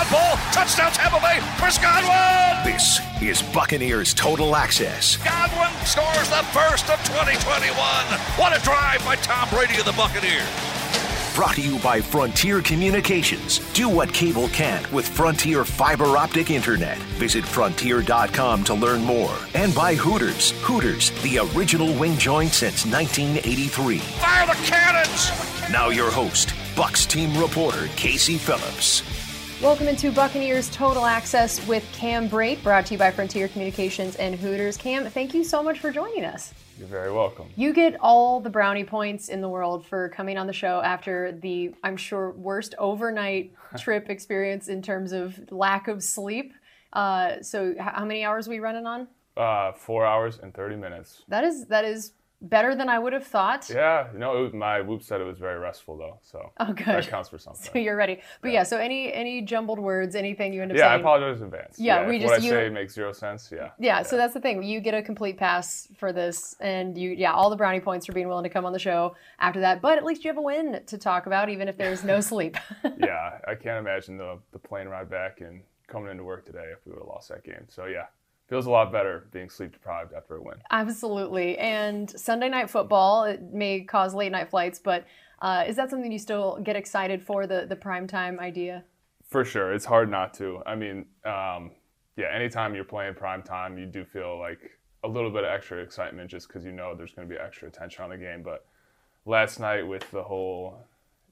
on ball. Touchdown Tampa Bay. Chris Godwin. This is Buccaneers Total Access. Godwin scores the first of 2021. What a drive by Tom Brady of the Buccaneers. Brought to you by Frontier Communications. Do what cable can't with Frontier Fiber Optic Internet. Visit frontier.com to learn more. And by Hooters. Hooters, the original wing joint since 1983. Fire the cannons. Now your host, Bucs team reporter Casey Phillips. Welcome into Buccaneers Total Access with Cam Brate, brought to you by Frontier Communications and Hooters. Cam, thank you so much for joining us. You're very welcome. You get all the brownie points in the world for coming on the show after the, I'm sure, worst overnight trip experience in terms of lack of sleep. Uh, so, how many hours are we running on? Uh, four hours and 30 minutes. That is that is better than I would have thought. Yeah, no, it was, my whoop said it was very restful though, so Oh, good. that counts for something. So you're ready. But yeah. so any any jumbled words, anything you end up yeah, I apologize in advance. Yeah, we if just- what I you- say makes zero sense. Yeah. Yeah, so that's the thing. You get a complete pass for this, and you, yeah, all the brownie points for being willing to come on the show after that. But at least you have a win to talk about, even if there's no sleep. yeah, I can't imagine the the plane ride back and coming into work today if we would have lost that game. So yeah, feels a lot better being sleep deprived after a win. Absolutely. And Sunday night football, it may cause late night flights, but uh, is that something you still get excited for, the, the primetime idea? For sure, it's hard not to. I mean, um, yeah, anytime you're playing prime time, you do feel like a little bit of extra excitement just because you know there's going to be extra attention on the game. But last night, with the whole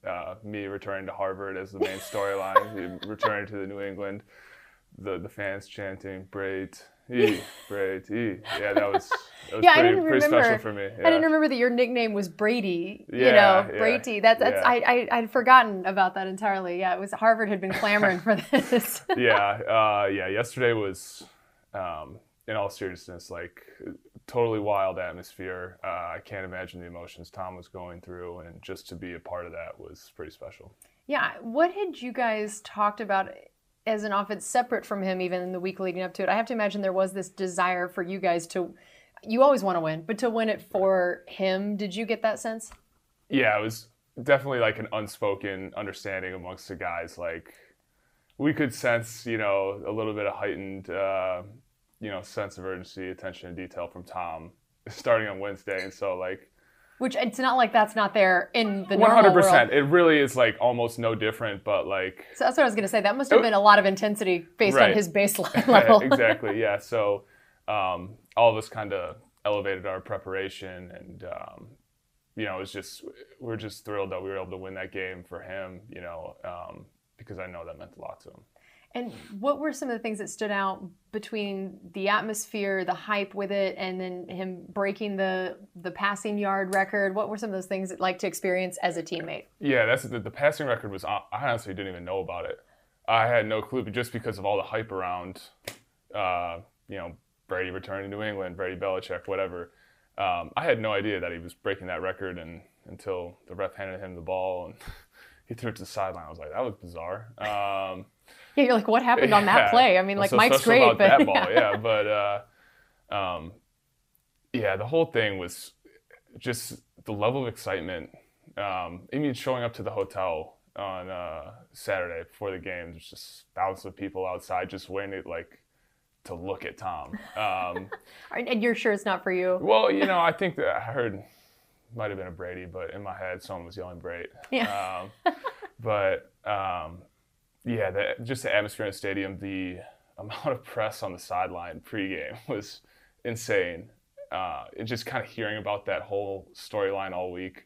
uh, me returning to Harvard as the main storyline, returning to the New England, the the fans chanting "Great, e, e," yeah, that was that was Yeah, I pretty, didn't pretty remember. special for me. I didn't remember that your nickname was Brady. you Yeah, know, yeah, Brady. That, that's yeah. I, I I'd forgotten about that entirely. Yeah, it was Harvard had been clamoring for this. yeah, uh, yeah. Yesterday was, um, in all seriousness, like totally wild atmosphere. Uh, I can't imagine the emotions Tom was going through, and just to be a part of that was pretty special. Yeah. What had you guys talked about as an offense separate from him, even in the week leading up to it? I have to imagine there was this desire for you guys to. You always want to win, but to win it for him, did you get that sense? Yeah, it was definitely like an unspoken understanding amongst the guys. Like we could sense, you know, a little bit of heightened, uh, you know, sense of urgency, attention to detail from Tom starting on Wednesday, and so like. Which it's not like that's not there in the One hundred percent. It really is like almost no different, but like So that's what I was going to say. That must have been a lot of intensity based on his baseline level. exactly. Yeah. So um, all of us kind of elevated our preparation, and um, you know, it was just we're just thrilled that we were able to win that game for him. You know, um, because I know that meant a lot to him. And what were some of the things that stood out between the atmosphere, the hype with it, and then him breaking the the passing yard record? What were some of those things that like to experience as a teammate? Yeah, that's the, the passing record was. I honestly didn't even know about it. I had no clue, but just because of all the hype around, uh, you know, Brady returning to New England, Brady Belichick, whatever. Um, I had no idea that he was breaking that record, and until the ref handed him the ball and he threw it to the sideline, I was like, that was bizarre. Um, Yeah, you're like, what happened on that yeah. play? I mean, like so Mike's great, about but that ball, yeah. But uh, um, yeah, the whole thing was just the level of excitement. Um, I mean, showing up to the hotel on uh, Saturday before the game, there's just thousands of people outside just waiting like to look at Tom. Um, and you're sure it's not for you. well, you know, I think that I heard might have been a Brady, but in my head, someone was yelling Brady. Yeah. Um, but um, yeah, the, just the atmosphere in the stadium, the amount of press on the sideline pregame was insane. Uh, and just kind of hearing about that whole storyline all week,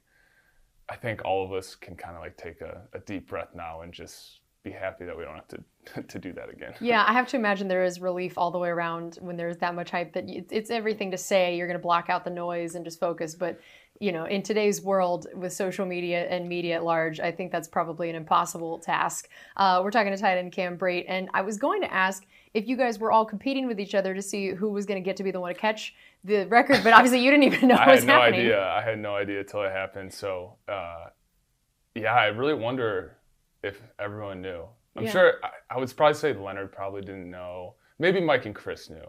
I think all of us can kind of like take a, a deep breath now and just be happy that we don't have to to do that again. Yeah, I have to imagine there is relief all the way around when there's that much hype that it's, it's everything to say. You're going to block out the noise and just focus. But, you know, in today's world with social media and media at large, I think that's probably an impossible task. Uh, we're talking to tight end Cam Brate, and I was going to ask if you guys were all competing with each other to see who was going to get to be the one to catch the record, but obviously you didn't even know I what was had no happening. idea. I had no idea till it happened. So, uh, yeah, I really wonder if everyone knew. I'm Yeah. sure. I, I would probably say Leonard probably didn't know. Maybe Mike and Chris knew.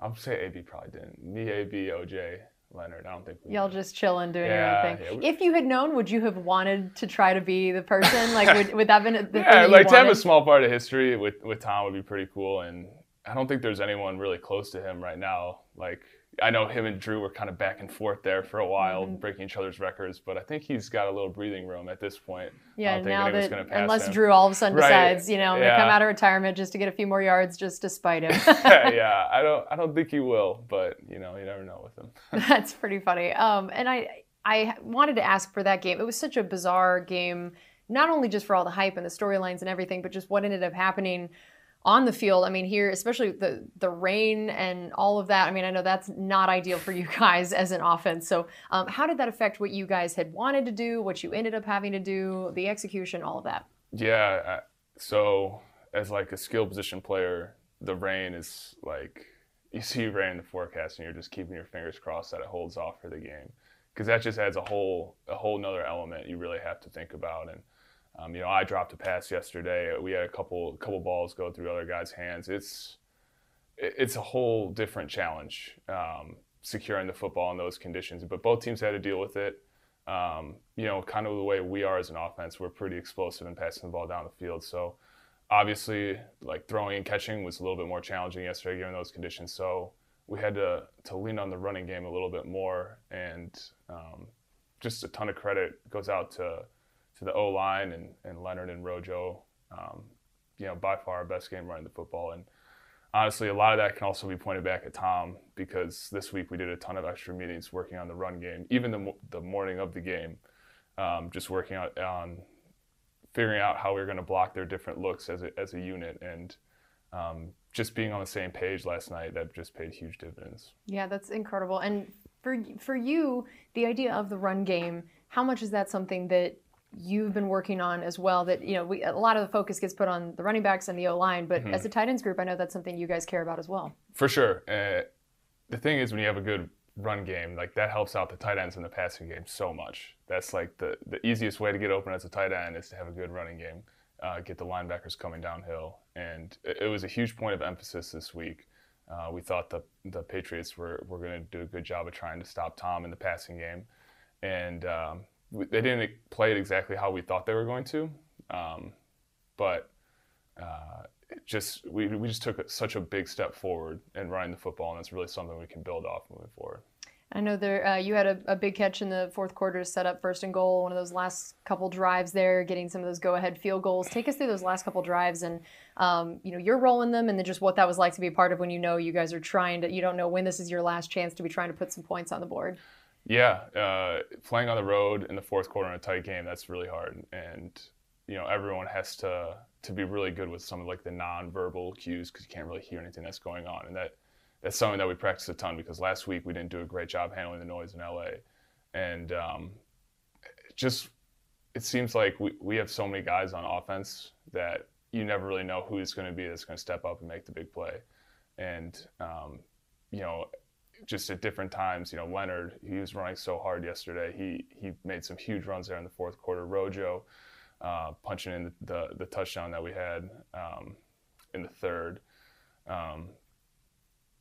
I would say AB probably didn't. Me, AB, OJ, Leonard. I don't think we Y'all just chilling, doing Yeah, your own thing. yeah, we- if you had known, would you have wanted to try to be the person? Like, would, would that have been the thing yeah, like to have a small part of history with with Tom would be pretty cool. And I don't think there's anyone really close to him right now. Like I know him and Drew were kind of back and forth there for a while, Mm-hmm. breaking each other's records. But I think he's got a little breathing room at this point. I Yeah, don't now that pass unless him. Drew all of a sudden Right, decides, you know, I'm gonna come out of retirement just to get a few more yards just to spite him. yeah, I don't I don't think he will, but you know, you never know with him. That's pretty funny. Um, and I I wanted to ask for that game. It was such a bizarre game, not only just for all the hype and the storylines and everything, but just what ended up happening on the field. I mean, here, especially the the rain and all of that. I mean, I know that's not ideal for you guys as an offense. So, um, how did that affect what you guys had wanted to do, what you ended up having to do, the execution, all of that? Yeah. So as like a skill position player, the rain is like you see rain in the forecast, and you're just keeping your fingers crossed that it holds off for the game, because that just adds a whole a whole nother element you really have to think about. And um, you know, I dropped a pass yesterday. We had a couple couple balls go through other guys' hands. It's it's a whole different challenge um, securing the football in those conditions. But both teams had to deal with it. Um, you know, kind of the way we are as an offense, we're pretty explosive in passing the ball down the field. So obviously, like throwing and catching was a little bit more challenging yesterday given those conditions. So we had to to lean on the running game a little bit more, and um, just a ton of credit goes out to to the O line and, and Leonard and Rojo. Um, you know, by far our best game running the football. And honestly, a lot of that can also be pointed back at Tom because this week we did a ton of extra meetings working on the run game, even the, the morning of the game, um, just working out on figuring out how we were going to block their different looks as a, as a unit. And um, just being on the same page last night, that just paid huge dividends. Yeah, that's incredible. And for for you, the idea of the run game, how much is that something that you've been working on as well? That you know, we, a lot of the focus gets put on the running backs and the O line, but Mm-hmm. as a tight ends group, I know that's something you guys care about as well. For sure. Uh, the thing is, when you have a good run game, like that helps out the tight ends in the passing game so much. That's like the, the easiest way to get open as a tight end is to have a good running game, uh, get the linebackers coming downhill. And it, it was a huge point of emphasis this week. Uh, we thought the, the Patriots were, were going to do a good job of trying to stop Tom in the passing game. And um, they didn't play it exactly how we thought they were going to. Um, but uh, just we, we just took such a big step forward in running the football, and it's really something we can build off moving forward. I know there uh, you had a, a big catch in the fourth quarter to set up first and goal. One of those last couple drives there, getting some of those go-ahead field goals. Take us through those last couple drives, and um, you know you're rolling them, and then just what that was like to be a part of when you know you guys are trying to. You don't know when this is your last chance to be trying to put some points on the board. Yeah, uh, playing on the road in the fourth quarter in a tight game that's really hard, and you know everyone has to to be really good with some of like the non-verbal cues because you can't really hear anything that's going on, and that that's something that we practice a ton because last week we didn't do a great job handling the noise in LA, and um, just it seems like we, we have so many guys on offense that you never really know who is going to be that's going to step up and make the big play, and um, you know just at different times, you know, Leonard, he was running so hard yesterday. He he made some huge runs there in the fourth quarter. Rojo uh, punching in the, the, the touchdown that we had um, in the third. Um,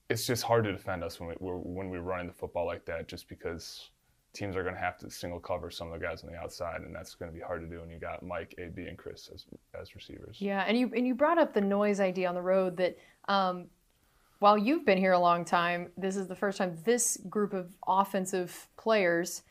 it's just hard to defend us when we we're, when we're running the football like that, just because teams are going to have to single cover some of the guys on the outside, and that's going to be hard to do And you got Mike, AB, and Chris as as receivers. Yeah, and you and you brought up the noise idea on the road that um, while you've been here a long time, this is the first time this group of offensive players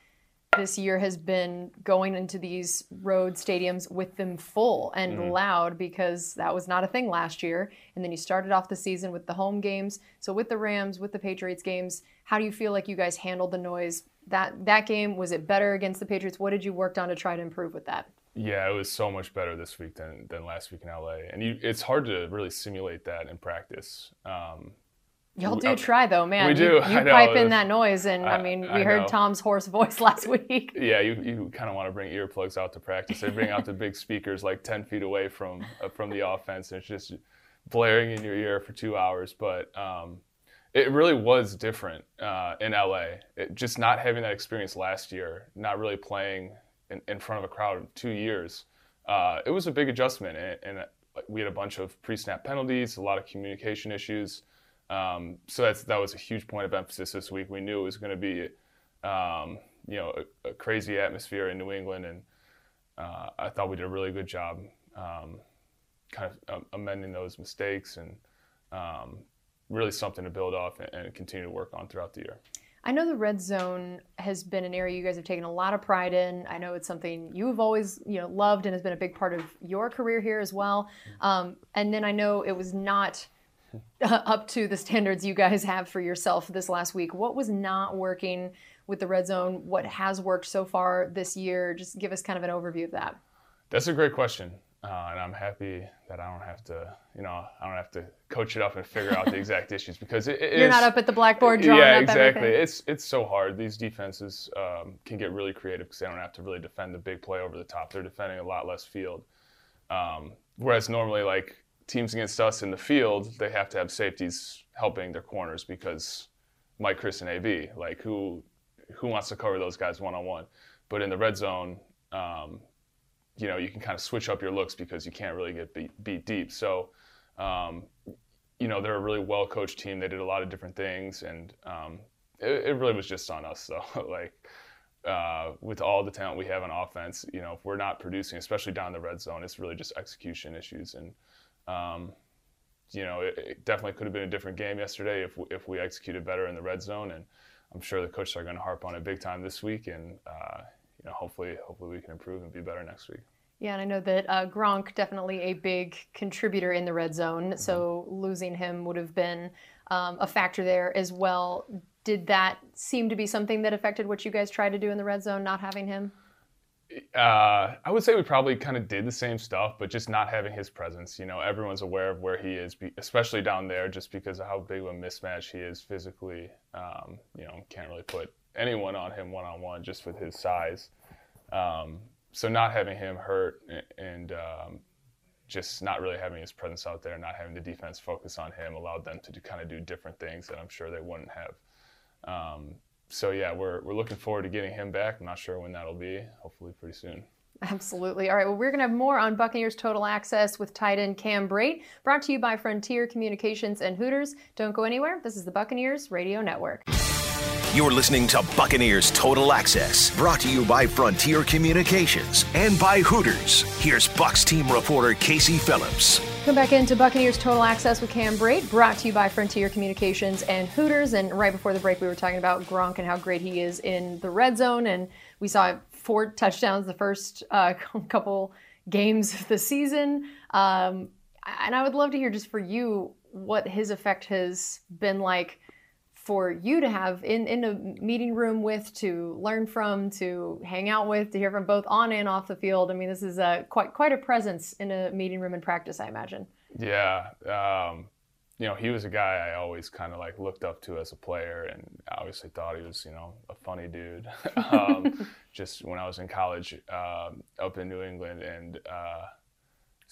this year has been going into these road stadiums with them full and loud because that was not a thing last year. And then you started off the season with the home games. So with the Rams, with the Patriots games, how do you feel like you guys handled the noise? That that game was it better against the Patriots? What did you work on to try to improve with that? Yeah, it was so much better this week than, than last week in LA, and you, it's hard to really simulate that in practice. Um, Y'all do uh, try though, man. we You- do, You, I know, pipe in that noise, and I, I- mean, we I heard know. Tom's hoarse voice last week. yeah, you, you kind of want to bring earplugs out to practice. They bring out the big speakers like 10 feet away from uh, from the offense, and it's just blaring in your ear for two hours. But um, it really was different uh, in LA. It, just not having that experience last year, not really playing in, in front of a crowd in two years, uh, it was a big adjustment. And, and uh, we had a bunch of pre-snap penalties, a lot of communication issues. Um, so that's that was a huge point of emphasis this week. We knew it was going to be um, you know, a, a, crazy atmosphere in New England, and uh, I thought we did a really good job, um, kind of um, amending those mistakes and um, really something to build off and, and continue to work on throughout the year. I know the red zone has been an area you guys have taken a lot of pride in. I know it's something you've always, you know, loved and has been a big part of your career here as well. Um, and then I know it was not up to the standards you guys have for yourself this last week. What was not working with the red zone? What has worked so far this year? Just give us kind of an overview of that. That's a great question. Uh, and I'm happy that I don't have to, you know, I don't have to coach it up and figure out the exact issues because it, it you're is, not up at the blackboard drawing yeah, exactly. Everything. It's it's so hard. These defenses um, can get really creative because they don't have to really defend the big play over the top. They're defending a lot less field. Um, whereas normally, like teams against us in the field, they have to have safeties helping their corners because Mike, Chris, and AB, like who who wants to cover those guys one on one? But in the red zone. Um, you know you can kind of switch up your looks because you can't really get beat, beat deep. So, um, you know they're a really well coached team. They did a lot of different things, and um, it, it, really was just on us. So like uh, with all the talent we have on offense, you know if we're not producing, especially down the red zone, it's really just execution issues. And um, you know it, it, definitely could have been a different game yesterday if we, if we executed better in the red zone. And I'm sure the coaches are going to harp on it big time this week. And uh, you know, hopefully, hopefully we can improve and be better next week. Yeah, and I know that uh, Gronk definitely a big contributor in the red zone. Mm-hmm. So losing him would have been um, a factor there as well. Did that seem to be something that affected what you guys tried to do in the red zone, not having him? Uh, I would say we probably kind of did the same stuff, but just not having his presence. You know, everyone's aware of where he is, especially down there, just because of how big of a mismatch he is physically. Um, you know, can't really put anyone on him one on one just with his size. Um, so not having him hurt and um, just not really having his presence out there, not having the defense focus on him, allowed them to do, kind of do different things that I'm sure they wouldn't have. So yeah, we're we're looking forward to getting him back. I'm not sure when that'll be. Hopefully, pretty soon. Absolutely. All right. Well, we're going to have more on Buccaneers Total Access with tight end Cam Brate, brought to you by Frontier Communications and Hooters. Don't go anywhere. This is the Buccaneers Radio Network. You're listening to Buccaneers Total Access, brought to you by Frontier Communications and by Hooters. Here's Bucs team reporter Casey Phillips. Come back into Buccaneers Total Access with Cam Brate, brought to you by Frontier Communications and Hooters. And right before the break, we were talking about Gronk and how great he is in the red zone. And we saw four touchdowns the first uh, couple games of the season. Um, and I would love to hear just for you what his effect has been like for you to have in, in a meeting room with, to learn from, to hang out with, to hear from both on and off the field. I mean, this is a, quite quite a presence in a meeting room in practice, I imagine. Yeah, um, you know, he was a guy I always kind of like looked up to as a player, and obviously thought he was, you know, a funny dude. um, just when I was in college um, up in New England, and uh,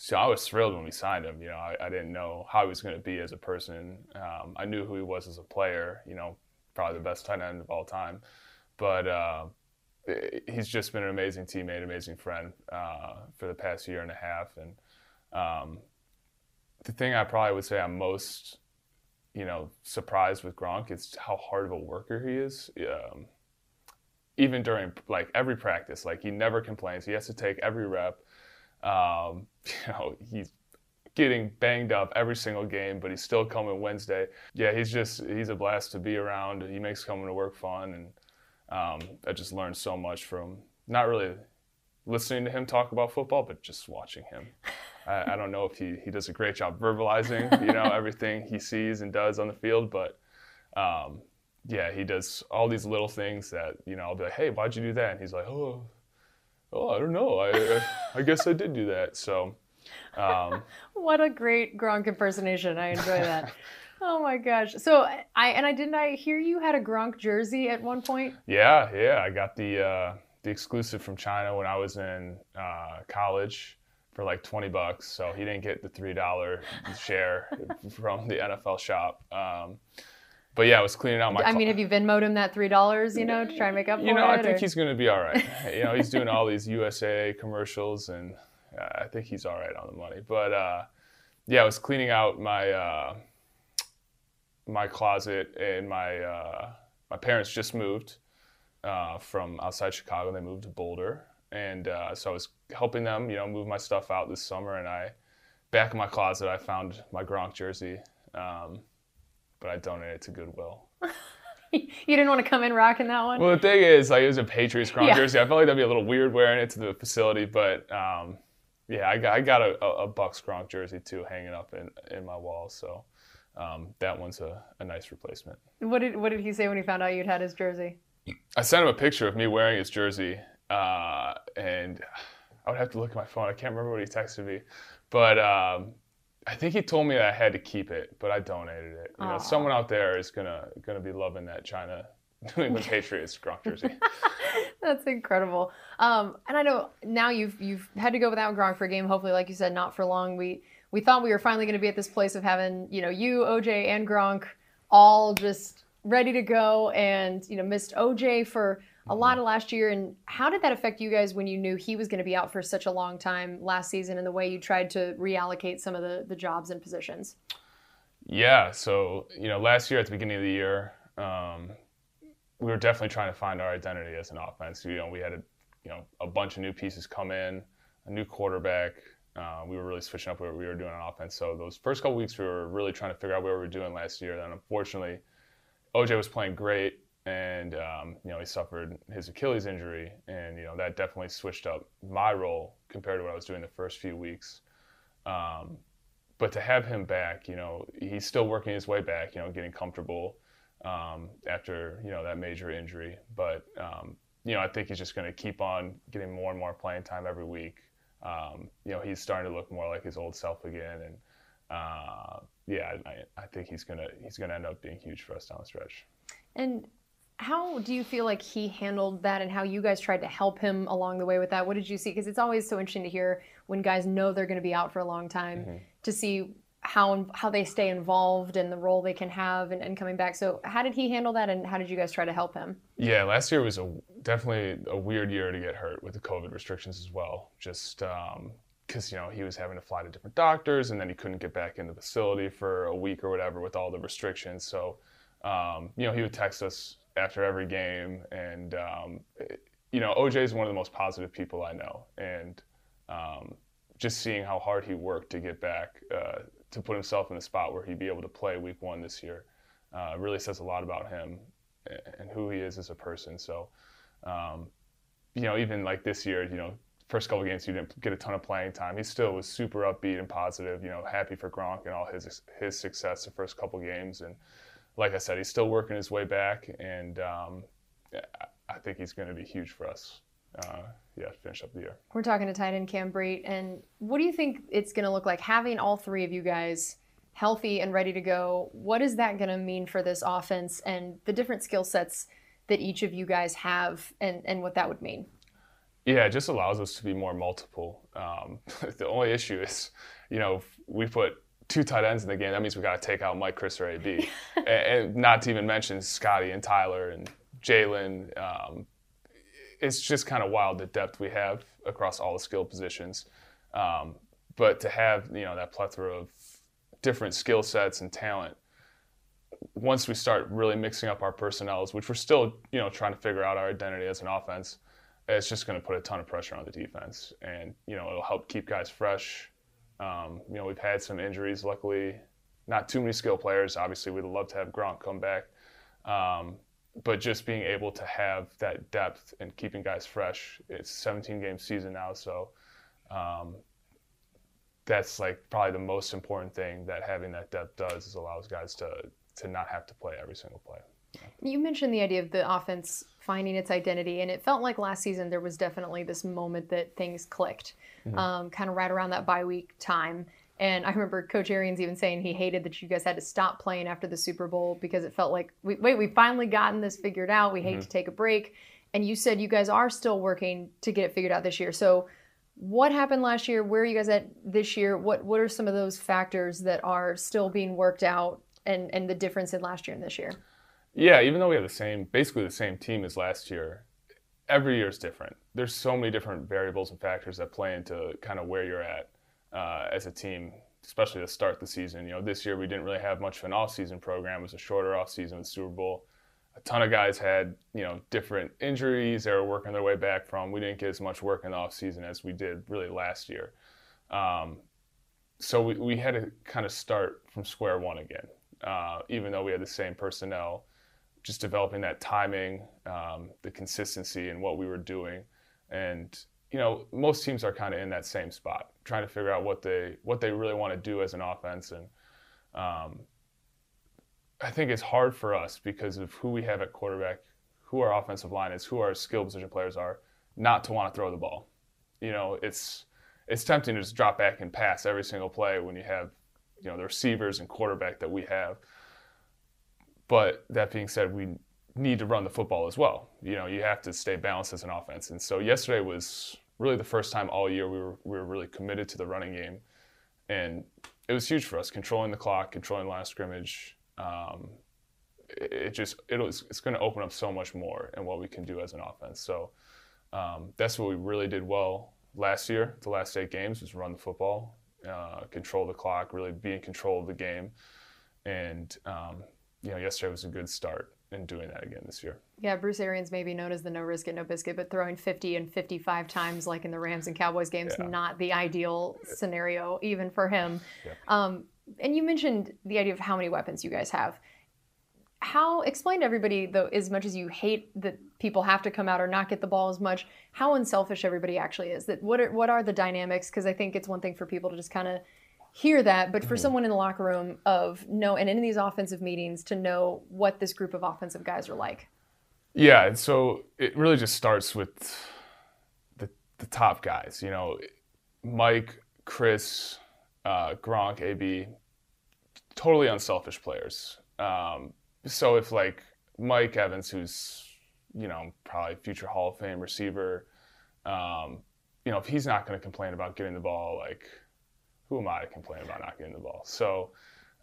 so I was thrilled when we signed him. You know, I, I didn't know how he was going to be as a person. Um, I knew who he was as a player. You know, probably the best tight end of all time. But uh, he's just been an amazing teammate, amazing friend uh, for the past year and a half. And um, the thing I probably would say I'm most, you know, surprised with Gronk is how hard of a worker he is. Um, even during like every practice, like he never complains. He has to take every rep um, you know, he's getting banged up every single game, but he's still coming Wednesday. Yeah, he's just he's a blast to be around. He makes coming to work fun, and um, I just learned so much from not really listening to him talk about football, but just watching him. I, I don't know if he, he does a great job verbalizing, you know, everything he sees and does on the field, but um, yeah, he does all these little things that you know I'll be like, hey, why'd you do that? And he's like, oh oh, I don't know. I, I guess I did do that. So, um, what a great Gronk impersonation. I enjoy that. oh my gosh. So I and I didn't I hear you had a Gronk jersey at one point. Yeah, yeah. I got the uh, the exclusive from China when I was in uh, college for like 20 bucks. So he didn't get the three dollar share from the NFL shop. Um, but yeah, I was cleaning out my. I mean, have you Venmoed him that three dollars, you know, to try and make up for it? You know, I think or? he's going to be all right. you know, he's doing all these USAA commercials, and uh, I think he's all right on the money. But uh, yeah, I was cleaning out my uh, my closet, and my uh, my parents just moved, uh, from outside Chicago. They moved to Boulder, and uh, so I was helping them, you know, move my stuff out this summer. And I, back in my closet, I found my Gronk jersey, um, but I donated it to Goodwill. you didn't want to come in rocking that one. Well, the thing is, like, it was a Patriots Gronk Yeah. jersey. I felt like that'd be a little weird wearing it to the facility, but um, yeah, I got, I got a, a, a Bucs Gronk jersey too, hanging up in, in my wall. So um, that one's a, a nice replacement. What did what did he say when he found out you'd had his jersey? I sent him a picture of me wearing his jersey, uh, and I would have to look at my phone. I can't remember what he texted me, but um, I think he told me that I had to keep it, but I donated it. You know, Aw. someone out there is gonna gonna be loving that China New England Patriots Gronk jersey. That's incredible. Um, and I know now you've you've had to go without Gronk for a game. Hopefully, like you said, not for long. We we thought we were finally going to be at this place of having you know you, OJ, and Gronk all just ready to go, and you know missed OJ for a lot of last year. And how did that affect you guys when you knew he was going to be out for such a long time last season, and the way you tried to reallocate some of the the jobs and positions? Yeah, so you know, last year at the beginning of the year, um, we were definitely trying to find our identity as an offense. You know, we had a you know a bunch of new pieces come in, a new quarterback. Uh, we were really switching up what we were doing on offense. So those first couple weeks, we were really trying to figure out what we were doing last year. Then unfortunately, OJ was playing great, and um, you know he suffered his Achilles injury, and you know that definitely switched up my role compared to what I was doing the first few weeks. Um, but to have him back, you know, he's still working his way back, you know, getting comfortable um, after, you know, that major injury. But, um, you know, I think he's just going to keep on getting more and more playing time every week. Um, you know, he's starting to look more like his old self again. And, uh, yeah, I, I think he's going to, he's to end up being huge for us down the stretch. And how do you feel like he handled that and how you guys tried to help him along the way with that? What did you see? Because it's always so interesting to hear when guys know they're going to be out for a long time Mm-hmm. to see how how they stay involved and the role they can have and, and coming back. So how did he handle that and how did you guys try to help him? Yeah, last year was a definitely a weird year to get hurt with the COVID restrictions as well. Just because you know he was having to fly to different doctors, and then he couldn't get back in the facility for a week or whatever with all the restrictions. So um, you know he would text us after every game, and um, you know OJ is one of the most positive people I know, and um, just seeing how hard he worked to get back uh, to put himself in the spot where he'd be able to play Week One this year uh, really says a lot about him and who he is as a person. So, um, you know, even like this year, you know, first couple games he didn't get a ton of playing time. He still was super upbeat and positive. You know, happy for Gronk and all his his success the first couple games. And like I said, he's still working his way back, and um, I- think he's going to be huge for us. Uh, yeah, to finish up the year. We're talking to tight end Cam Brate, and what do you think it's going to look like having all three of you guys healthy and ready to go? What is that going to mean for this offense and the different skill sets that each of you guys have, and, and what that would mean? Yeah, it just allows us to be more multiple. Um, the only issue is, you know, we put two tight ends in the game. That means we got to take out Mike, Chris, or AB, and, and not to even mention Scotty and Tyler and Jalen. Um, it's just kind of wild the depth we have across all the skill positions. Um, but to have you know that plethora of different skill sets and talent, once we start really mixing up our personnels, which we're still you know trying to figure out our identity as an offense, it's just going to put a ton of pressure on the defense, and you know it'll help keep guys fresh. Um, you know we've had some injuries, luckily, not too many skill players. Obviously, we'd love to have Gronk come back. Um, but just being able to have that depth and keeping guys fresh. It's 17 game season now, so um, that's like probably the most important thing that having that depth does is allows guys to to not have to play every single play. You mentioned the idea of the offense finding its identity, and it felt like last season there was definitely this moment that things clicked, um, kind of right around that bye week time. And I remember Coach Arians even saying he hated that you guys had to stop playing after the Super Bowl because it felt like, we, wait, we've finally gotten this figured out. We hate to take a break. And you said you guys are still working to get it figured out this year. So, what happened last year? Where are you guys at this year? What What are some of those factors that are still being worked out, and and the difference in last year and this year? Yeah, even though we have the same, basically the same team as last year, every year is different. There's so many different variables and factors that play into kind of where you're at uh, as a team, especially to start the season. You know, this year we didn't really have much of an off-season program. It was a shorter off-season with Super Bowl. a ton of guys had you know different injuries they were working their way back from. We didn't get as much work in the off season as we did really last year. Um, so we, we had to kind of start from square one again, uh, even though we had the same personnel, just developing that timing, um, the consistency, and what we were doing. And you know, most teams are kind of in that same spot, trying to figure out what they what they really want to do as an offense. And um, I think it's hard for us because of who we have at quarterback, who our offensive line is, who our skill position players are, not to want to throw the ball. You know, it's it's tempting to just drop back and pass every single play when you have, you know, the receivers and quarterback that we have. But that being said, we need to run the football as well. You know, you have to stay balanced as an offense. And so yesterday was really the first time all year we were we were really committed to the running game, and it was huge for us, controlling the clock, controlling line of scrimmage. Um, it, it, just it was it's going to open up so much more in what we can do as an offense. So um, that's what we really did well last year. The last eight games was run the football, uh, control the clock, really be in control of the game, and um, you know yesterday was a good start in doing that again this year. Yeah, Bruce Arians may be known as the no risk it, no biscuit, but throwing 50 and 55 times like in the Rams and Cowboys games, yeah. not the ideal scenario even for him. Yeah. Um, and you mentioned the idea of how many weapons you guys have. How explain to everybody though, as much as you hate that people have to come out or not get the ball as much, how unselfish everybody actually is. That what are what are the dynamics? Because I think it's one thing for people to just kind of hear that, but for mm-hmm. someone in the locker room of know and in these offensive meetings to know what this group of offensive guys are like. Yeah, and so it really just starts with the the top guys. You know, Mike, Chris, uh, Gronk, AB, totally unselfish players. Um, so if like Mike Evans, who's you know probably future Hall of Fame receiver, um, you know if he's not going to complain about getting the ball, like who am I to complain about not getting the ball? So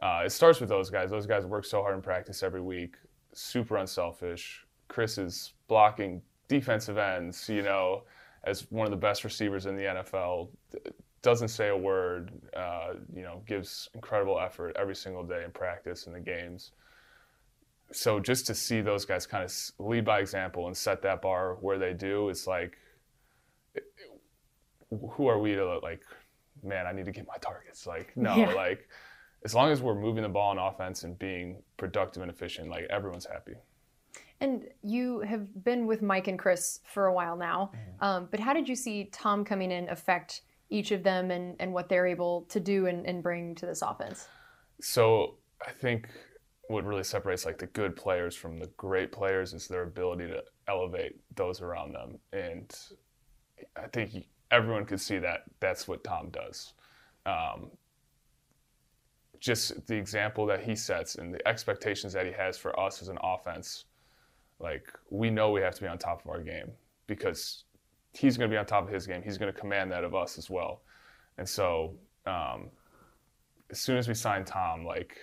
uh, it starts with those guys. Those guys work so hard in practice every week, super unselfish. Chris is blocking defensive ends, you know, as one of the best receivers in the NFL. Doesn't say a word, uh, you know, gives incredible effort every single day in practice and the games. So just to see those guys kind of lead by example and set that bar where they do, it's like, who are we to like man, I need to get my targets. Like, no, yeah. like as long as we're moving the ball on offense and being productive and efficient, like everyone's happy. And you have been with Mike and Chris for a while now, mm-hmm. um, but how did you see Tom coming in affect each of them and, and what they're able to do and, and bring to this offense? So I think what really separates like the good players from the great players is their ability to elevate those around them. And I think everyone could see that that's what Tom does. Um, just the example that he sets and the expectations that he has for us as an offense, like we know we have to be on top of our game because he's going to be on top of his game. He's going to command that of us as well. And so, um, as soon as we signed Tom, like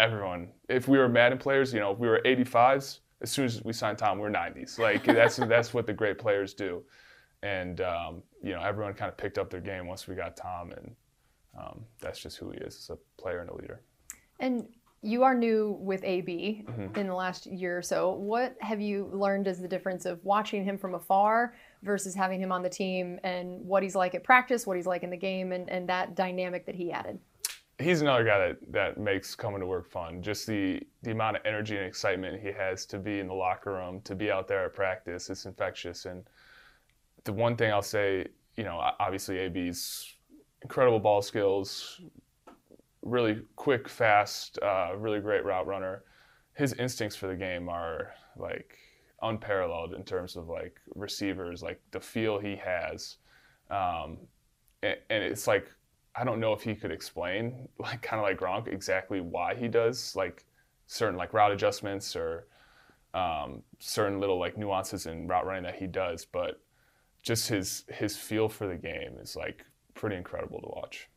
everyone, if we were Madden players, you know, if we were 85s, as soon as we signed Tom, we're 90s. Like that's that's what the great players do and um, you know everyone kind of picked up their game once we got Tom, and um, that's just who he is as a player and a leader. And you are new with AB mm-hmm. in the last year or so. What have you learned as the difference of watching him from afar versus having him on the team, and what he's like at practice, what he's like in the game, and, and that dynamic that he added? He's another guy that, that makes coming to work fun. Just the, the amount of energy and excitement he has to be in the locker room, to be out there at practice, it's infectious. And the one thing I'll say, you know, obviously AB's incredible ball skills, really quick, fast, uh, really great route runner. His instincts for the game are like unparalleled in terms of like receivers, like the feel he has. Um, and, and it's like I don't know if he could explain, like kind of like Gronk, exactly why he does like certain like route adjustments or um, certain little like nuances in route running that he does, but just his his feel for the game is like pretty incredible to watch.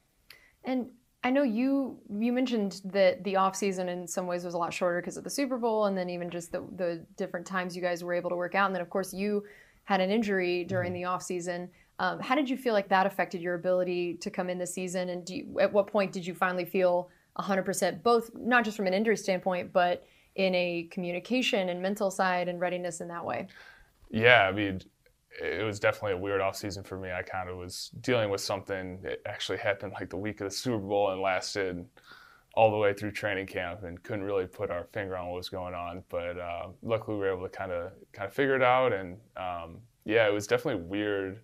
And I know you you mentioned that the off season in some ways was a lot shorter because of the Super Bowl, and then even just the the different times you guys were able to work out, and then of course you had an injury during mm-hmm. the off season. Um, how did you feel like that affected your ability to come in this season? And you, at what point did you finally feel 100% both not just from an injury standpoint, but in a communication and mental side and readiness in that way? Yeah, I mean, it was definitely a weird off season for me. I kind of was dealing with something that actually happened like the week of the Super Bowl and lasted all the way through training camp and couldn't really put our finger on what was going on. But uh, luckily, we were able to kind of kind of figure it out. And um, yeah, it was definitely weird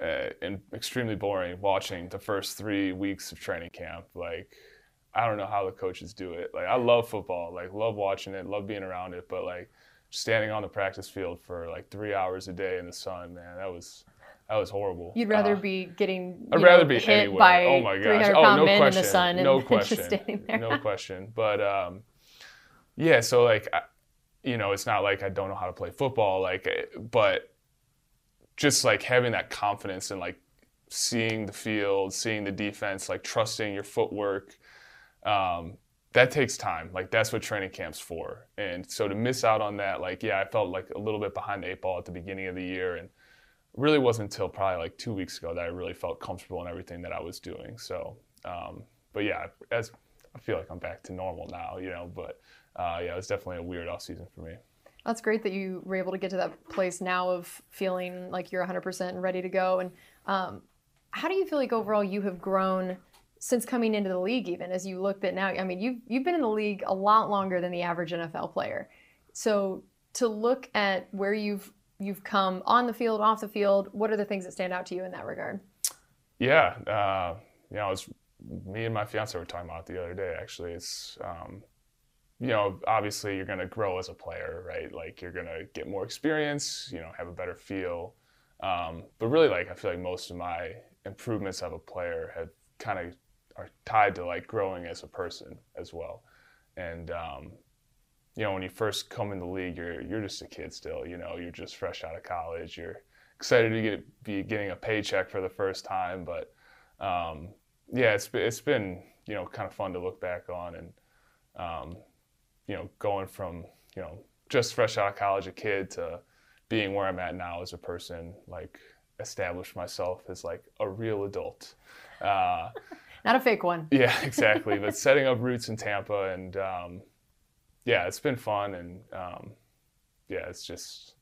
uh, and extremely boring watching the first three weeks of training camp. Like, I don't know how the coaches do it. Like, I love football, like love watching it, love being around it, but like standing on the practice field for like three hours a day in the sun, man, that was that was horrible. You'd rather uh, be getting I'd rather know, be hit anywhere. by oh my gosh! 300 Oh no men question. in the sun no and question. just standing there. no question. But um, yeah, so like I, you know, it's not like I don't know how to play football, like, eh, but just like having that confidence and like seeing the field, seeing the defense, like trusting your footwork. Um, that takes time. Like that's what training camp's for. And so to miss out on that, like yeah, I felt like a little bit behind the eight ball at the beginning of the year, and really wasn't until probably like two weeks ago that I really felt comfortable in everything that I was doing. So, um, but yeah, as I feel like I'm back to normal now, you know. But uh, yeah, it was definitely a weird off season for me. That's great that you were able to get to that place now of feeling like you're 100% ready to go. And um, how do you feel like overall you have grown since coming into the league? Even as you looked at now, I mean, you've you've been in the league a lot longer than the average NFL player. So to look at where you've you've come on the field, off the field, what are the things that stand out to you in that regard? Yeah, uh, you know, it's me and my fiance were talking about the other day. Actually, it's um, you know, obviously you're going to grow as a player, right? Like you're going to get more experience, you know, have a better feel. Um, but really, like I feel like most of my improvements of a player have kind of are tied to like growing as a person as well. And um, you know, when you first come in the league, you're you're just a kid still. You know, you're just fresh out of college. You're excited to get be getting a paycheck for the first time, but um, yeah, it's it's been you know kind of fun to look back on and um, you know going from you know just fresh out of college, a kid to being where I'm at now as a person, like establish myself as like a real adult. Uh, Not a fake one. yeah, exactly. but setting up roots in Tampa, and um, yeah, it's been fun, and um, yeah, it's just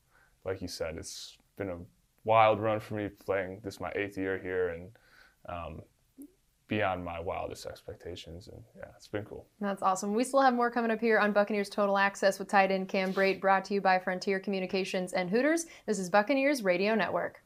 like you said, it's been a wild run for me playing. This my eighth year here, and um, beyond my wildest expectations, and yeah, it's been cool. That's awesome. We still have more coming up here on Buccaneers Total Access with tight end Cam Brate, brought to you by Frontier Communications and Hooters. This is Buccaneers Radio Network.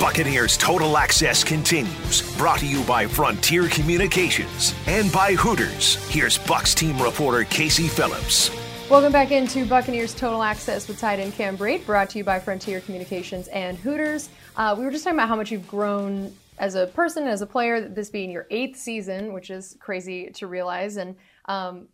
Buccaneers Total Access continues, brought to you by Frontier Communications and by Hooters. Here's Bucs team reporter Casey Phillips. Welcome back into Buccaneers Total Access with tight end Cam Brate, brought to you by Frontier Communications and Hooters. Uh, we were just talking about how much you've grown as a person, as a player, this being your eighth season, which is crazy to realize. And um,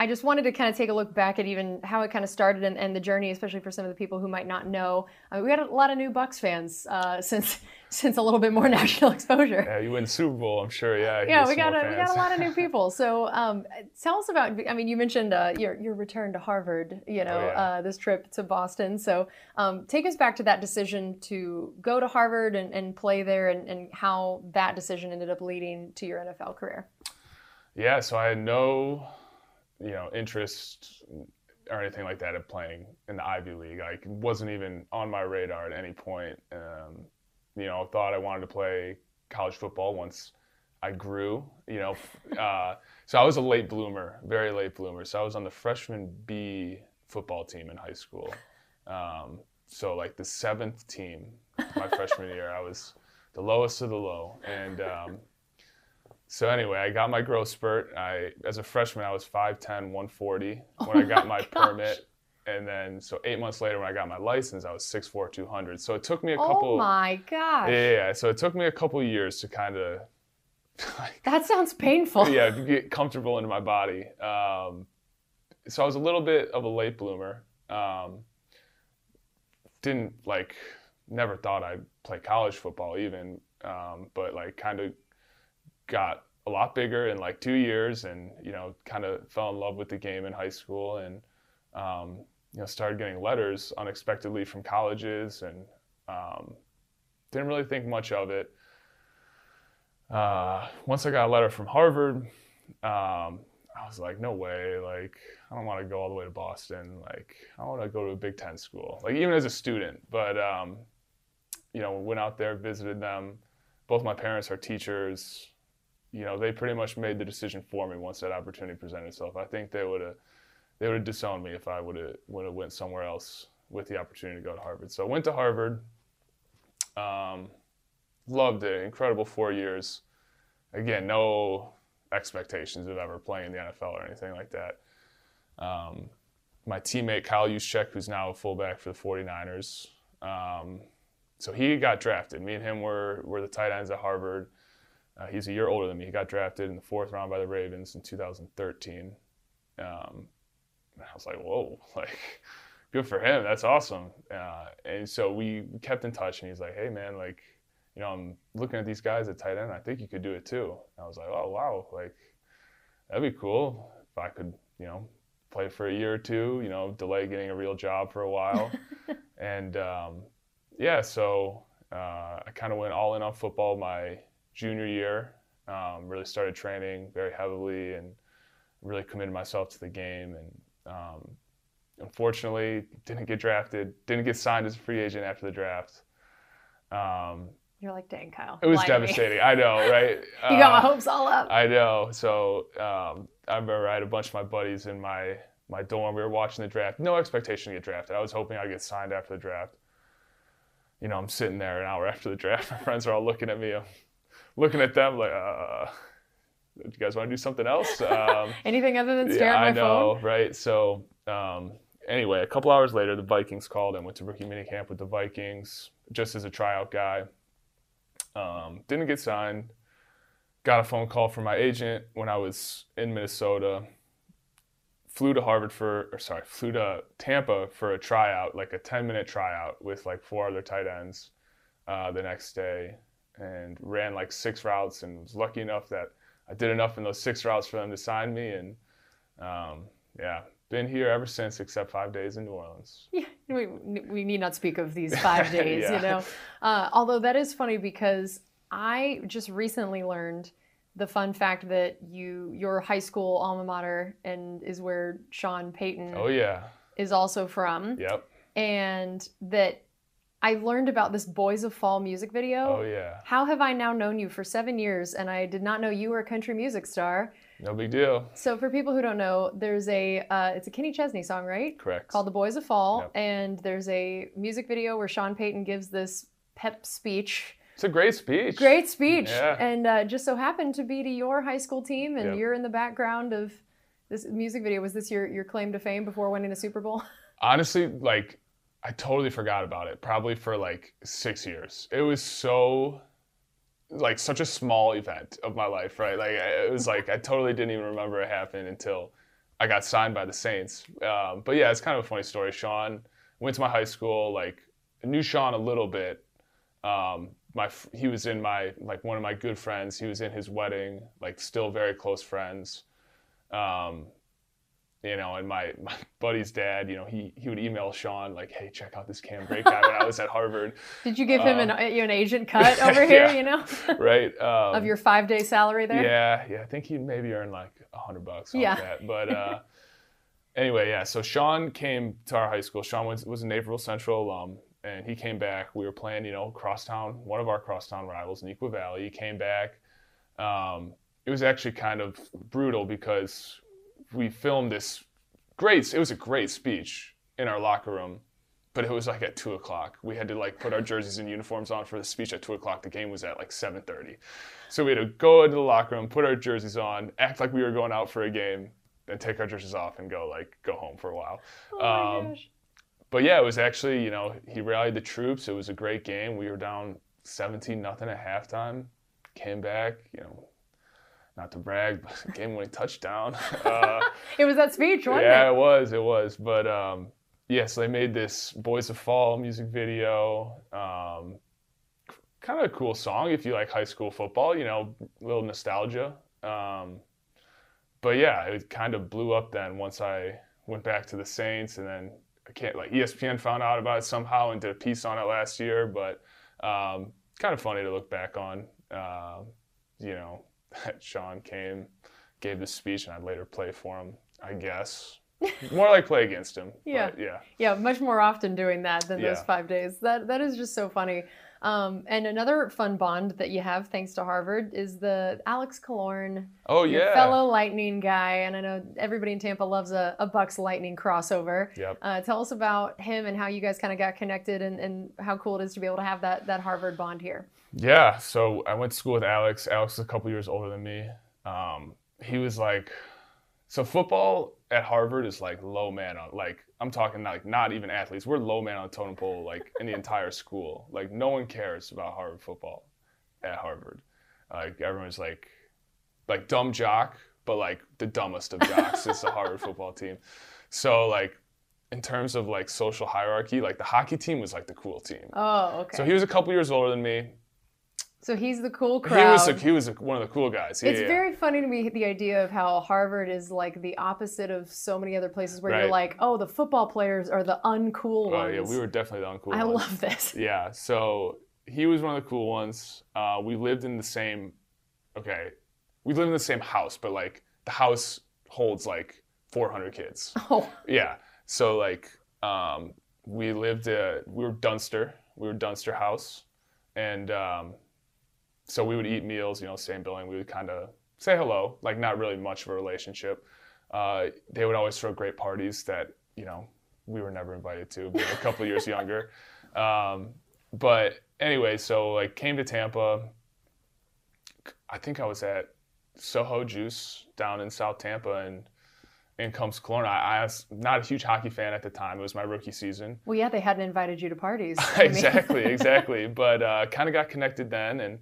I just wanted to kind of take a look back at even how it kind of started and, and the journey, especially for some of the people who might not know. Uh, we had a lot of new Bucs fans uh, since since a little bit more national exposure. Yeah, you win Super Bowl, I'm sure. Yeah, yeah, we got a, we got a lot of new people. So um, tell us about. I mean, you mentioned uh, your your return to Harvard. You know, Oh, yeah. uh, this trip to Boston. So um, take us back to that decision to go to Harvard and, and play there, and, and how that decision ended up leading to your NFL career. Yeah, so I had no, you know, interest or anything like that of playing in the Ivy League. It wasn't even on my radar at any point. Um, you know, thought I wanted to play college football once I grew. You know, uh, so I was a late bloomer, very late bloomer. So I was on the freshman B football team in high school. Um, so like the seventh team my freshman year, I was the lowest of the low, and um, so anyway, I got my growth spurt. I, as a freshman, I was 5'10", 140 when I got my, Oh my permit. And then, so eight months later, when I got my license, I was 6'4", 200. So it took me a couple. Oh my gosh, Yeah, yeah. So it took me a couple years to kind of, like, that sounds painful. yeah, get comfortable into my body. Um, so I was a little bit of a late bloomer. Um, didn't like, never thought I'd play college football even, um, but like kind of got a lot bigger in like two years, and you know, kind of fell in love with the game in high school, and um, you know, started getting letters unexpectedly from colleges, and um, didn't really think much of it. Uh, once I got a letter from Harvard, um, I was like, no way. Like, I don't want to go all the way to Boston. Like, I want to go to a Big Ten school. Like, even as a student. But, um, you know, went out there, visited them. Both my parents are teachers. You know, they pretty much made the decision for me once that opportunity presented itself. I think they would have they would have disowned me if I would have would have went somewhere else with the opportunity to go to Harvard. So I went to Harvard. Um, loved it. Incredible four years. Again, no expectations of ever playing in the NFL or anything like that. Um, my teammate Kyle Juszczyk, who's now a fullback for the 49ers, um, so he got drafted. Me and him were, were the tight ends at Harvard. Uh, he's a year older than me. He got drafted in the fourth round by the Ravens in 2013. Um, I was like, whoa, like, good for him. That's awesome. Uh, and so we kept in touch, and he's like, hey, man, like, you know, I'm looking at these guys at tight end. I think you could do it too. And I was like, oh wow, like that'd be cool if I could, you know, play for a year or two. You know, delay getting a real job for a while, and um, yeah, so uh, I kind of went all in on football my junior year. Um, really started training very heavily and really committed myself to the game. And um, unfortunately, didn't get drafted. Didn't get signed as a free agent after the draft. Um, You're like, dang, Kyle. it was lie to me." devastating. I know, right? You got my Uh, hopes all up. I know. So um, I remember I had a bunch of my buddies in my my dorm. We were watching the draft. No expectation to get drafted. I was hoping I'd get signed after the draft. You know, I'm sitting there an hour after the draft. My friends are all looking at me. I'm looking at them like, uh, do you guys want to do something else? Um, Anything other than stare yeah, at my I know, phone? right? So um, anyway, a couple hours later, the Vikings called and went to rookie minicamp with the Vikings just as a tryout guy. Um, didn't get signed. Got a phone call from my agent when I was in Minnesota. Flew to Harvard for, or sorry, flew to Tampa for a tryout, like a 10 minute tryout with like four other tight ends uh, the next day, and ran like six routes and was lucky enough that I did enough in those six routes for them to sign me. And um, yeah, been here ever since, except five days in New Orleans. Yeah, we, we need not speak of these five days, Yeah. you know. Uh, although that is funny because I just recently learned the fun fact that you your high school alma mater and is where Sean Payton Oh yeah, is also from, yep. and that I learned about this Boys of Fall music video. Oh yeah, How have I now known you for seven years and I did not know you were a country music star? no big deal. So for people who don't know, there's a uh, it's a Kenny Chesney song, right? Correct. Called "The Boys of Fall," Yep. and there's a music video where Sean Payton gives this pep speech. It's a great speech. Great speech, Yeah. and uh, just so happened to be to your high school team, and Yep. you're in the background of this music video. Was this your your claim to fame before winning the Super Bowl? honestly, like I totally forgot about it. Probably for like six years. It was so like such a small event of my life, right? Like it was like I totally didn't even remember it happened until I got signed by the Saints. Um, but yeah, it's kind of a funny story. Sean went to my high school. Like knew Sean a little bit. Um, my he was in my like one of my good friends. He was in his wedding. Like still very close friends. Um, you know, and my, my buddy's dad, you know, he, he would email Sean like, "Hey, check out this Cam Brate guy." when I was at Harvard, Did you give him an, Uh, you an agent cut over here? yeah. You know, right? Um, of your five day salary there. Yeah, yeah. I think he maybe earned like a hundred bucks off Yeah. that. But uh, anyway, yeah. So Sean came to our high school. Sean was, was a Naperville Central alum, and he came back. We were playing, you know, crosstown, one of our crosstown rivals, Neuqua Valley. He came back. Um, it was actually kind of brutal because we filmed this great. It was a great speech in our locker room. But it was like at two o'clock. We had to like put our jerseys and uniforms on for the speech at two o'clock. The game was at like seven thirty. So we had to go into the locker room, put our jerseys on, act like we were going out for a game, then take our jerseys off and go like go home for a while. Oh my Um, gosh. But yeah, it was actually you know he rallied the troops. It was a great game. We were down seventeen nothing at halftime. Came back, you know, not to brag, but game winning touchdown. Uh, It was that speech, wasn't yeah, it? it was. It was. But um, yeah, so they made this "Boys of Fall" music video. Um, kind of a cool song if you like high school football. You know, a little nostalgia. Um, but yeah, it kind of blew up then once I went back to the Saints, and then I can't like ESPN found out about it somehow and did a piece on it last year. But um, kind of funny to look back on. Um, you know, Sean came gave the speech, and I'd later play for him. I guess more like play against him. Yeah. but yeah. Yeah, much more often doing that than those five days. That that is just so funny. Um, and another fun bond that you have, thanks to Harvard, is the Alex Killorn, Oh your yeah. fellow Lightning guy. And I know everybody in Tampa loves a, a Bucs Lightning crossover. Yep. Uh, tell us about him and how you guys kind of got connected, and, and how cool it is to be able to have that that Harvard bond here. Yeah, so I went to school with Alex. Alex is a couple years older than me. Um, he was like, so football at Harvard is like low man on, like I'm talking like not even athletes. We're low man on the totem pole, like in the entire school. Like no one cares about Harvard football at Harvard. Like everyone's like, like dumb jock, but like the dumbest of jocks is the Harvard football team. So like, in terms of like social hierarchy, like the hockey team was like the cool team. Oh, okay. So he was a couple years older than me. So he's the cool crowd. He was a, he was a, one of the cool guys. Yeah, It's yeah. very funny to me the idea of how Harvard is like the opposite of so many other places where you're like, oh, the football players are the uncool Oh ones. yeah, we were definitely the uncool I ones. love this. Yeah, so he was one of the cool ones. Uh, we lived in the same. Okay, we lived in the same house, but like the house holds like 400 kids. Oh, Yeah, so like um, we lived. Uh, we were Dunster. We were Dunster House, and um, so we would eat meals. You know, same building. We would kind of say hello, like not really much of a relationship. Uh, they would always throw great parties that you know we were never invited to, being a couple years younger. Um, but anyway, so like came to Tampa. I think I was at Soho Juice down in South Tampa, and in comes Killorn. I, I was not a huge hockey fan at the time. It was my rookie season. well, yeah, they hadn't invited you to parties. Exactly, exactly. But uh, kind of got connected then, and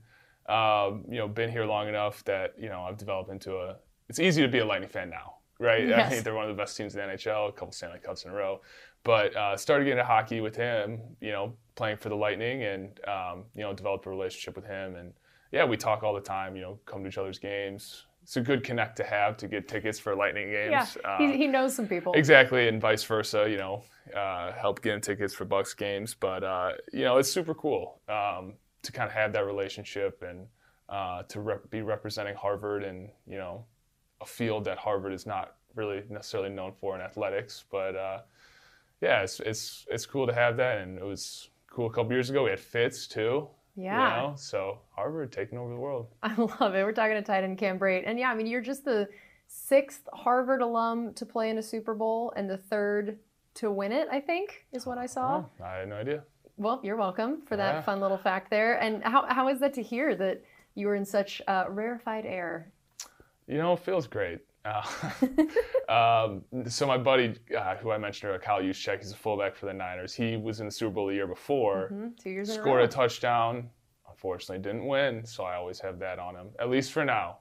um, you know, been here long enough that you know I've developed into a. It's easy to be a Lightning fan now, right? Yes. I think they're one of the best teams in the NHL, a couple Stanley Cups in a row. But uh, started getting into hockey with him, you know, playing for the Lightning, and um, you know, developed a relationship with him, and yeah, we talk all the time. You know, come to each other's games. It's a good connect to have to get tickets for Lightning yeah, games. Uh, he, he knows some people. Exactly, and vice versa. You know, uh, help getting tickets for Bucs games, but uh, you know, it's super cool um, to kind of have that relationship and uh, to rep- be representing Harvard and you know, a field that Harvard is not really necessarily known for in athletics. But uh, yeah, it's it's it's cool to have that, and it was cool a couple years ago. We had Fitz too. Yeah. You know, so Harvard taking over the world. I love it. We're talking to tight end Cam Brate. And yeah, I mean, you're just the sixth Harvard alum to play in a Super Bowl and the third to win it, I think, is what I saw. Oh, I had no idea. Well, you're welcome for that Yeah. fun little fact there. And how, how is that to hear that you were in such uh, rarefied air? You know, it feels great. Uh, um, so my buddy, uh, who I mentioned earlier, Kyle Juszczyk, he's a fullback for the Niners. He was in the Super Bowl the year before, Mhm, Two years in a scored a touchdown. Unfortunately, didn't win. So I always have that on him, at least for now.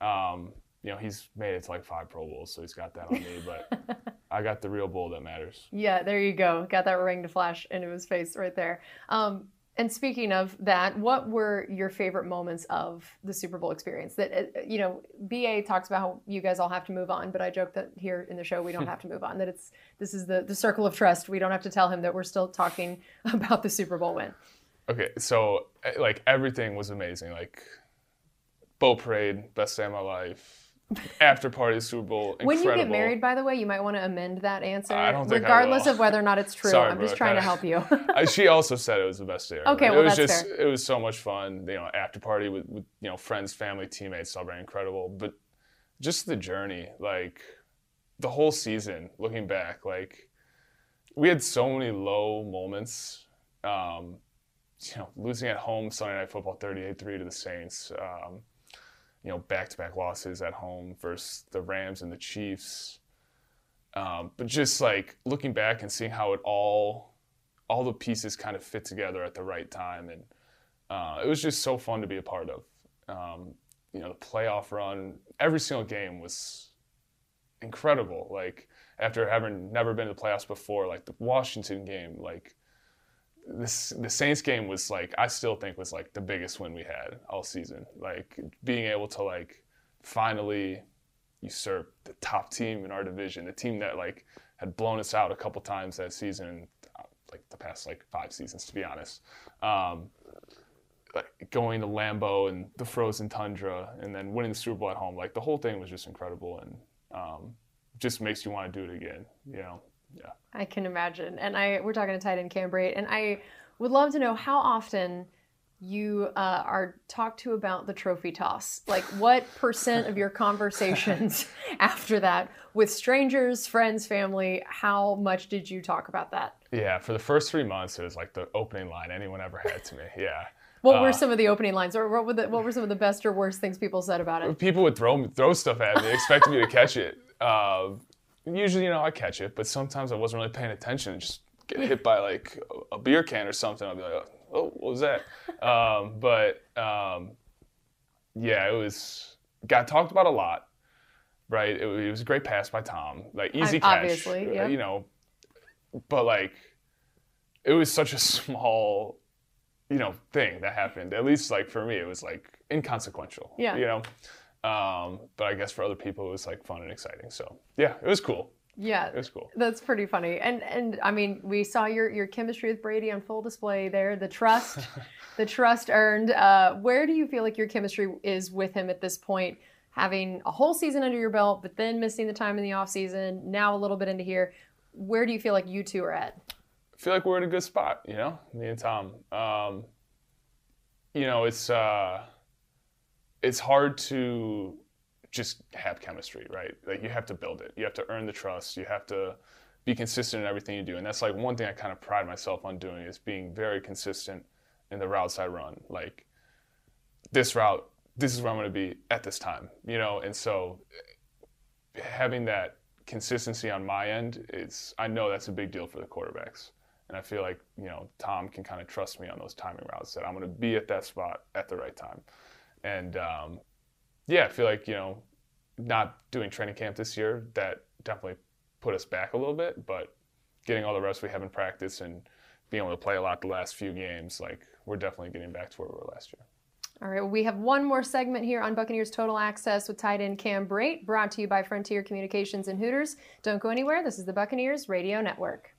Um, you know, he's made it to like five Pro Bowls, so he's got that on me. But I got the real bowl that matters. Yeah, there you go. Got that ring to flash into his face right there. Um, and speaking of that, what were your favorite moments of the Super Bowl experience? That uh, you know, BA talks about how you guys all have to move on, but I joke that here in the show we don't have to move on. That it's this is the the circle of trust. We don't have to tell him that we're still talking about the Super Bowl win. Okay, so eh, like everything was amazing. Like boat parade, best day of my life. After party, Super Bowl, incredible. When you get married, by the way, you might want to amend that answer, I don't think I regardless of whether or not it's true. Sorry, I'm just trying to help you. Uh, she also said it was the best day. Ever. Okay, it well, was that's just fair. it was so much fun. You know, after party with, with you know friends, family, teammates, celebrating incredible. But just the journey, like the whole season, looking back, like we had so many low moments. Um, you know, losing at home Sunday Night Football, 38-3 to the Saints. Um, you know, back-to-back losses at home versus the Rams and the Chiefs. Um, but just like looking back and seeing how it all all the pieces kind of fit together at the right time, and uh, it was just so fun to be a part of. Um, you know, the playoff run, every single game was incredible. Like after having never been to the playoffs before, like the Washington game, like this the Saints game was like I still think was like the biggest win we had all season. Like being able to like finally usurp the top team in our division, the team that like had blown us out a couple times that season, like the past like five seasons to be honest. Um, like going to Lambeau and the frozen tundra, and then winning the Super Bowl at home. Like the whole thing was just incredible, and um, just makes you want to do it again. You know, yeah. I can imagine. And I we're talking to tight end Cam Brate, and I would love to know how often you uh, are talked to about the trophy toss. Like, what percent of your conversations after that with strangers, friends, family, how much did you talk about that? Yeah, for the first three months, it was like the opening line anyone ever had to me. Yeah. What uh, were some of the opening lines, or what were, the, what were some of the best or worst things people said about it? People would throw throw stuff at me, expecting me to catch it. Uh, usually, you know, I catch it, but sometimes I wasn't really paying attention and just get hit by like a beer can or something. I'll be like, oh, what was that? um, but um, yeah, it was got talked about a lot. Right, it, it was a great pass by Tom, like easy catch. Obviously, yeah. You know, but like it was such a small you know thing that happened at least like for me it was like inconsequential yeah you know um, but i guess for other people it was like fun and exciting. So yeah it was cool. Yeah. It was cool. That's pretty funny. And and i mean we saw your your chemistry with brady on full display there. The trust the trust earned. Uh, where do you feel like your chemistry is with him at this point? Having a whole season under your belt but then missing the time in the off season now a little bit into here. Where do you feel like you two are at? Feel like we're in a good spot, you know, me and Tom. Um, you know, it's uh, it's hard to just have chemistry, right? Like you have to build it. You have to earn the trust. You have to be consistent in everything you do, and that's like one thing I kind of pride myself on doing is being very consistent in the routes I run. Like this route, this is where I'm going to be at this time, you know, and so having that consistency on my end it's I know that's a big deal for the quarterbacks. And I feel like, you know, Tom can kind of trust me on those timing routes that I'm going to be at that spot at the right time. And um, yeah, I feel like, you know, not doing training camp this year, that definitely put us back a little bit. But getting all the reps we have in practice and being able to play a lot the last few games, like we're definitely getting back to where we were last year. All right, well, we have one more segment here on Buccaneers Total Access with tight end Cam Brate, brought to you by Frontier Communications and Hooters. Don't go anywhere. This is the Buccaneers Radio Network.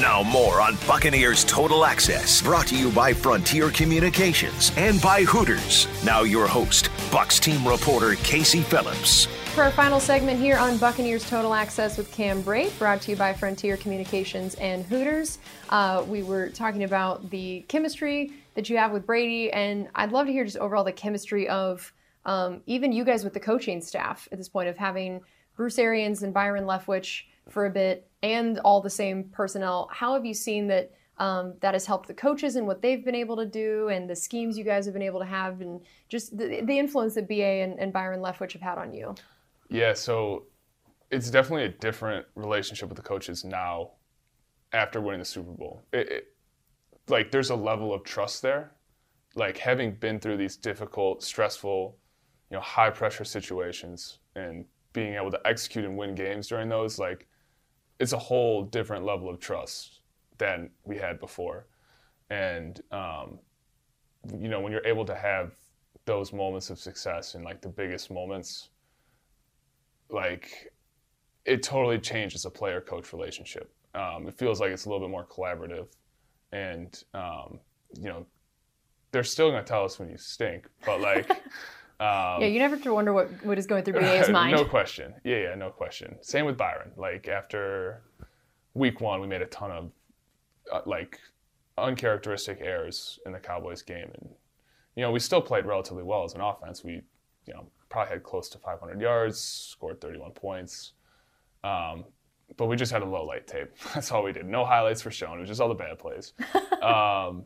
Now, more on Buccaneers Total Access, brought to you by Frontier Communications and by Hooters. Now, your host, Bucs team reporter Casey Phillips. For our final segment here on Buccaneers Total Access with Cam Brate, brought to you by Frontier Communications and Hooters. Uh, we were talking about the chemistry that you have with Brady, and I'd love to hear just overall the chemistry of um, even you guys with the coaching staff at this point of having Bruce Arians and Byron Leftwich for a bit and all the same personnel. How have you seen that um, that has helped the coaches and what they've been able to do and the schemes you guys have been able to have and just the, the influence that BA and, and Byron Leftwich have had on you? Yeah, so it's definitely a different relationship with the coaches now after winning the Super Bowl. It, it, like there's a level of trust there. Like having been through these difficult, stressful, you know, high pressure situations and being able to execute and win games during those, like it's a whole different level of trust than we had before. And um, you know, when you're able to have those moments of success and like the biggest moments, like it totally changes a player coach relationship. Um, it feels like it's a little bit more collaborative, and um, you know, they're still gonna tell us when you stink, but like. Um, yeah, you never have to wonder what, what is going through BA's mind. no question. Yeah, yeah, no question. Same with Byron. Like after week one, we made a ton of uh, like uncharacteristic errors in the Cowboys game, and you know we still played relatively well as an offense. We, you know, probably had close to 500 yards, scored 31 points, um, but we just had a low light tape. That's all we did. No highlights were shown. It was just all the bad plays. um,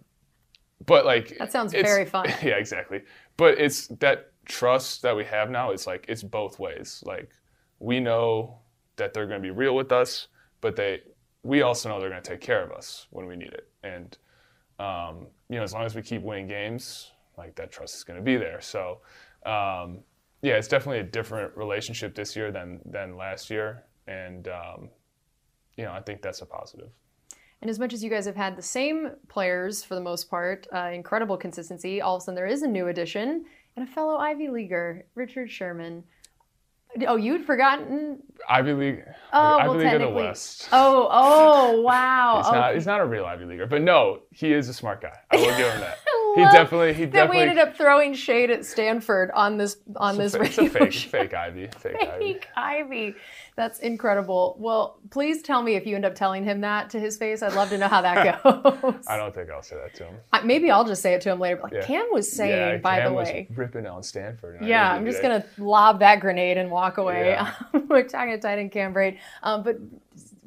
but like that sounds very fun. Yeah, exactly. But it's that trust that we have now, it's like it's both ways. Like we know that they're going to be real with us, but they we also know they're going to take care of us when we need it. And um, you know, as long as we keep winning games, like that trust is going to be there. So um, yeah, it's definitely a different relationship this year than than last year, and um, you know, I think that's a positive. And as much as you guys have had the same players for the most part, uh, incredible consistency, all of a sudden there is a new addition and a fellow Ivy Leaguer, Richard Sherman. Oh, you'd forgotten Ivy League. Oh, Ivy well, League of the West. Oh, oh, wow. he's, okay. not, he's not a real Ivy Leaguer, but no, he is a smart guy. I will give him that. He definitely- he that definitely- we ended up throwing shade at Stanford on this on this a radio fake, show. fake Ivy. Fake, Ivy. Fake Ivy. That's incredible. Well, please tell me if you end up telling him that to his face. I'd love to know how that goes. I don't think I'll say that to him. I- Maybe I'll just say it to him later. Like Yeah. Cam was saying, yeah, by Cam the was way. ripping on Stanford. Yeah, I'm just gonna lob that grenade and walk away. Yeah. We're talking to tight end Cam Brate. Um, but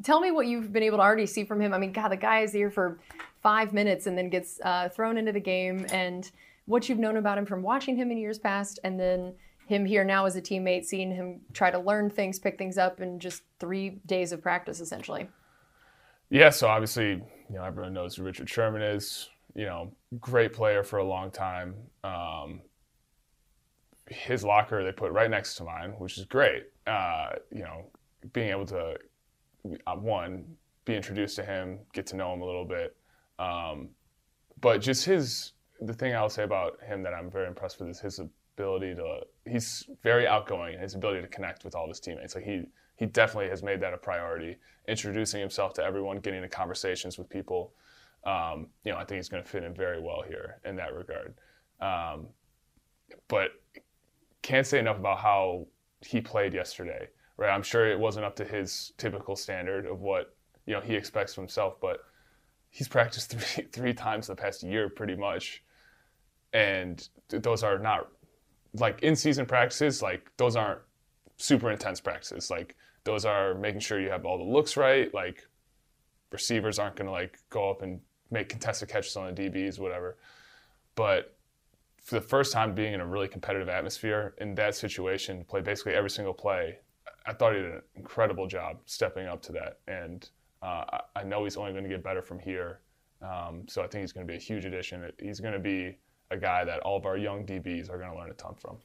tell me what you've been able to already see from him. I mean, God, the guy is here for five minutes and then gets uh, thrown into the game, and what you've known about him from watching him in years past, and then him here now as a teammate, seeing him try to learn things, pick things up in just three days of practice, essentially. Yeah, so obviously, you know, everyone knows who Richard Sherman is. You know, great player for a long time. Um, his locker they put right next to mine, which is great. Uh, you know, being able to uh, one be introduced to him, get to know him a little bit, um, but just his the thing I'll say about him that I'm very impressed with is his ability to. He's very outgoing and his ability to connect with all of his teammates. Like he he definitely has made that a priority, introducing himself to everyone, getting into conversations with people. Um, you know, I think he's going to fit in very well here in that regard. Um, but can't say enough about how he played yesterday. Right, I'm sure it wasn't up to his typical standard of what you know he expects from himself, but he's practiced three three times the past year, pretty much, and those are not like in season practices. Like those aren't super intense practices. Like those are making sure you have all the looks right. Like receivers aren't going to like go up and make contested catches on the DBs, whatever. But for the first time being in a really competitive atmosphere in that situation, play basically every single play, I thought he did an incredible job stepping up to that. And uh, I, know he's only going to get better from here. Um, so I think he's going to be a huge addition. He's going to be a guy that all of our young DBs are going to learn a ton from.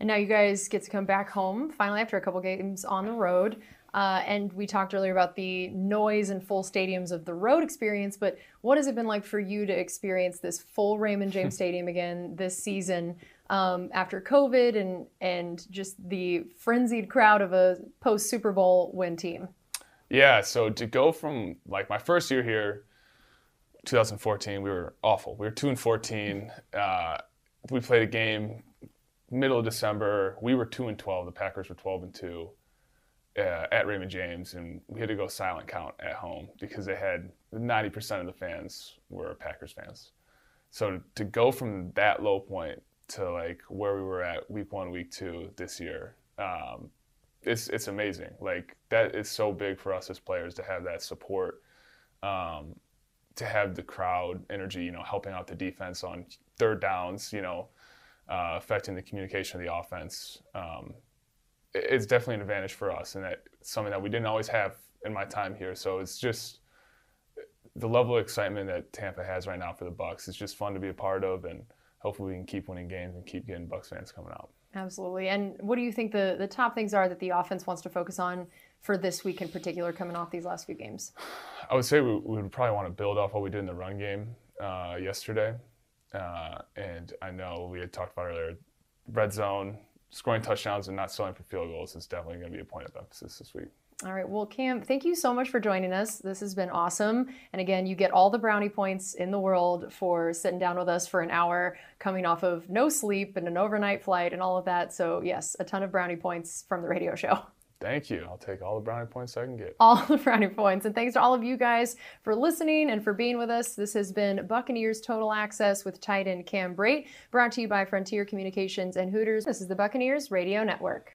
And now you guys get to come back home finally after a couple games on the road. Uh, and we talked earlier about the noise and full stadiums of the road experience, but what has it been like for you to experience this full Raymond James Stadium again this season um, after COVID and and just the frenzied crowd of a post Super Bowl win team? Yeah, so to go from like my first year here, 2014, we were awful. We were two and 14. Uh, we played a game middle of December. We were two and 12. The Packers were 12 and two uh, at Raymond James, and we had to go silent count at home because they had 90% of the fans were Packers fans. So to go from that low point to like where we were at week one, week two this year, um, it's it's amazing. Like that is so big for us as players to have that support, um, to have the crowd energy, you know, helping out the defense on third downs, you know, uh, affecting the communication of the offense. Um, it- it's definitely an advantage for us, and that something that we didn't always have in my time here. So it's just the level of excitement that Tampa has right now for the Bucs. It's just fun to be a part of, and hopefully we can keep winning games and keep getting Bucs fans coming out. Absolutely. And what do you think the, the top things are that the offense wants to focus on for this week in particular, coming off these last few games? I would say we, we would probably want to build off what we did in the run game uh, yesterday. Uh, and I know we had talked about earlier, red zone, scoring touchdowns and not selling for field goals is definitely going to be a point of emphasis this week. All right. Well, Cam, thank you so much for joining us. This has been awesome. And again, you get all the brownie points in the world for sitting down with us for an hour, coming off of no sleep and an overnight flight and all of that. So, yes, a ton of brownie points from the radio show. Thank you. I'll take all the brownie points I can get. All the brownie points. And thanks to all of you guys for listening and for being with us. This has been Buccaneers Total Access with tight end Cam Brate, brought to you by Frontier Communications and Hooters. This is the Buccaneers Radio Network.